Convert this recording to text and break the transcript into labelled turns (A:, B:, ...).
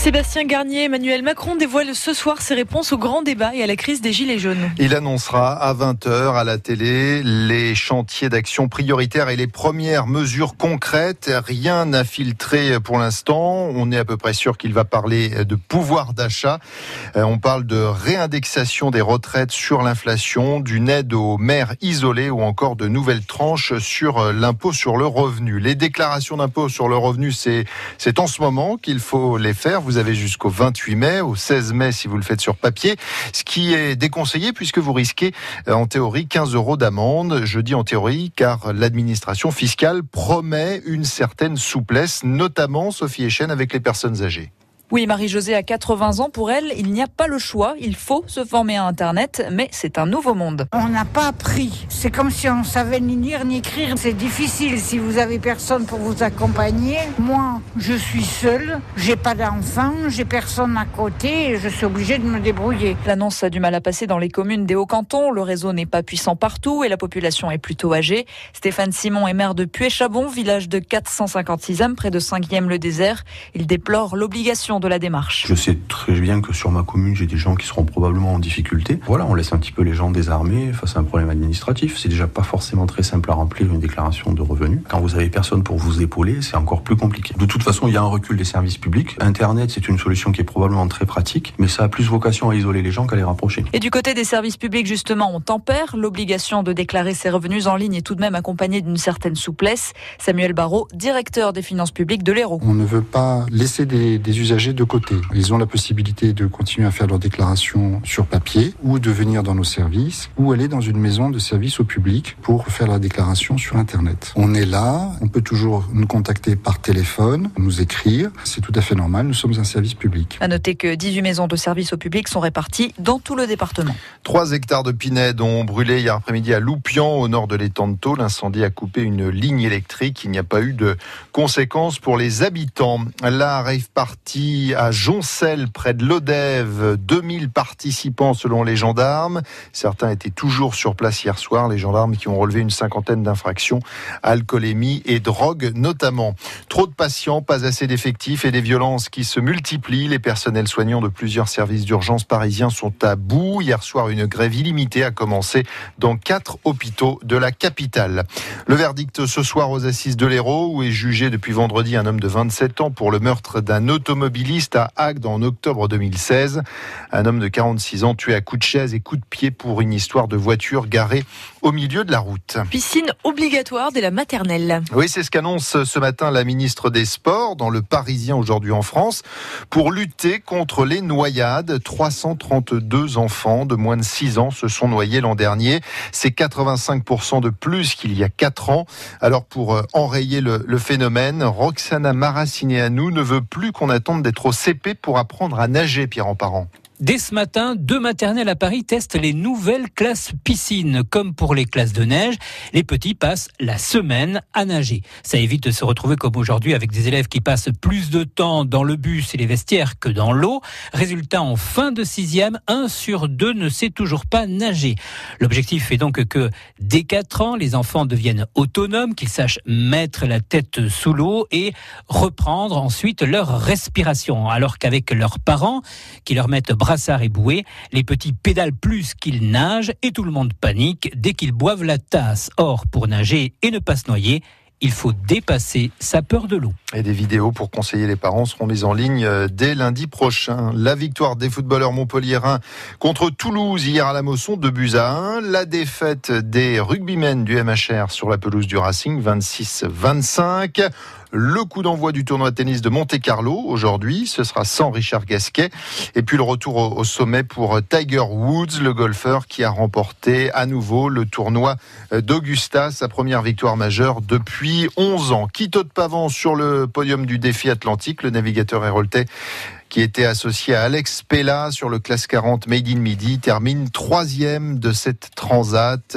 A: Sébastien Garnier, Emmanuel Macron dévoile ce soir ses réponses au grand débat et à la crise des Gilets jaunes.
B: Il annoncera à 20h à la télé les chantiers d'action prioritaires et les premières mesures concrètes. Rien n'a filtré pour l'instant. On est à peu près sûr qu'il va parler de pouvoir d'achat. Euh, on parle de réindexation des retraites sur l'inflation, d'une aide aux maires isolés ou encore de nouvelles tranches sur l'impôt sur le revenu. Les déclarations d'impôt sur le revenu, c'est en ce moment qu'il faut les faire. Avez jusqu'au 28 mai, au 16 mai si vous le faites sur papier, ce qui est déconseillé puisque vous risquez euh, en théorie 15 euros d'amende. Je dis en théorie car l'administration fiscale promet une certaine souplesse, notamment Sophie Echen avec les personnes âgées.
A: Oui, Marie-Josée a 80 ans. Pour elle, il n'y a pas le choix. Il faut se former à Internet, mais c'est un nouveau monde.
C: On n'a pas appris. C'est comme si on savait ni lire ni écrire. C'est difficile si vous avez personne pour vous accompagner. Moi, je suis seule. J'ai pas d'enfant. J'ai personne à côté. Et je suis obligée de me débrouiller.
A: L'annonce a du mal à passer dans les communes des Hauts-Cantons. Le réseau n'est pas puissant partout et la population est plutôt âgée. Stéphane Simon est maire de Puy-Chabon, village de 456e, près de 5e le désert. Il déplore l'obligation de la démarche.
D: Je sais très bien que sur ma commune, j'ai des gens qui seront probablement en difficulté. Voilà, on laisse un petit peu les gens désarmés face à un problème administratif. C'est déjà pas forcément très simple à remplir une déclaration de revenus. Quand vous avez personne pour vous épauler, c'est encore plus compliqué. De toute façon, il y a un recul des services publics. Internet, c'est une solution qui est probablement très pratique, mais ça a plus vocation à isoler les gens qu'à les rapprocher.
A: Et du côté des services publics, justement, on tempère. L'obligation de déclarer ses revenus en ligne est tout de même accompagnée d'une certaine souplesse. Samuel Barrault, directeur des finances publiques de l'Hérault.
E: On ne veut pas laisser des, des usagers de côté. Ils ont la possibilité de continuer à faire leur déclaration sur papier ou de venir dans nos services ou aller dans une maison de service au public pour faire la déclaration sur Internet. On est là, on peut toujours nous contacter par téléphone, nous écrire, c'est tout à fait normal, nous sommes un service public.
A: À noter que 18 maisons de service au public sont réparties dans tout le département.
B: 3 hectares de pinèdes ont brûlé hier après-midi à Loupian, au nord de l'étang de Thau. L'incendie a coupé une ligne électrique. Il n'y a pas eu de conséquences pour les habitants. La rave partie à Joncel, près de l'Odève. 2000 participants selon les gendarmes. Certains étaient toujours sur place hier soir. Les gendarmes qui ont relevé une cinquantaine d'infractions, alcoolémie et drogue notamment. Trop de patients, pas assez d'effectifs et des violences qui se multiplient. Les personnels soignants de plusieurs services d'urgence parisiens sont à bout. Hier soir, une grève illimitée a commencé dans quatre hôpitaux de la capitale. Le verdict ce soir aux assises de l'Hérault, où est jugé depuis vendredi un homme de 27 ans pour le meurtre d'un automobiliste à Agde en octobre 2016. Un homme de 46 ans tué à coups de chaise et coups de pied pour une histoire de voiture garée au milieu de la route.
A: Piscine obligatoire dès la maternelle.
B: Oui, c'est ce qu'annonce ce matin la ministre des Sports dans le Parisien aujourd'hui en France pour lutter contre les noyades. 332 enfants de moins de 6 ans se sont noyés l'an dernier. C'est 85% de plus qu'il y a 4 ans. Alors pour euh, enrayer le, le phénomène, Roxana Maracineanu ne veut plus qu'on attende d'être au CP pour apprendre à nager, Pierre en parent.
F: Dès ce matin, deux maternelles à Paris testent les nouvelles classes piscines. Comme pour les classes de neige, les petits passent la semaine à nager. Ça évite de se retrouver comme aujourd'hui avec des élèves qui passent plus de temps dans le bus et les vestiaires que dans l'eau. Résultat, en fin de sixième, un sur deux ne sait toujours pas nager. L'objectif est donc que dès 4 ans, les enfants deviennent autonomes, qu'ils sachent mettre la tête sous l'eau et reprendre ensuite leur respiration. Alors qu'avec leurs parents, qui leur mettent brassard et bouée, les petits pédalent plus qu'ils nagent et tout le monde panique dès qu'ils boivent la tasse. Or, pour nager et ne pas se noyer, il faut dépasser sa peur de l'eau.
B: Et des vidéos pour conseiller les parents seront mises en ligne euh, dès lundi prochain. La victoire des footballeurs montpelliérains contre Toulouse hier à la Mosson, de buts à 1. La défaite des rugbymen du MHR sur la pelouse du Racing, 26-25. Le coup d'envoi du tournoi de tennis de Monte-Carlo aujourd'hui, ce sera sans Richard Gasquet. Et puis le retour au, sommet pour Tiger Woods, le golfeur qui a remporté à nouveau le tournoi d'Augusta, sa première victoire majeure depuis 11 ans. Quito de Pavan sur le podium du défi atlantique, le navigateur héroltais qui était associé à Alex Pella sur le classe 40 Made in Midi, termine troisième de cette transat.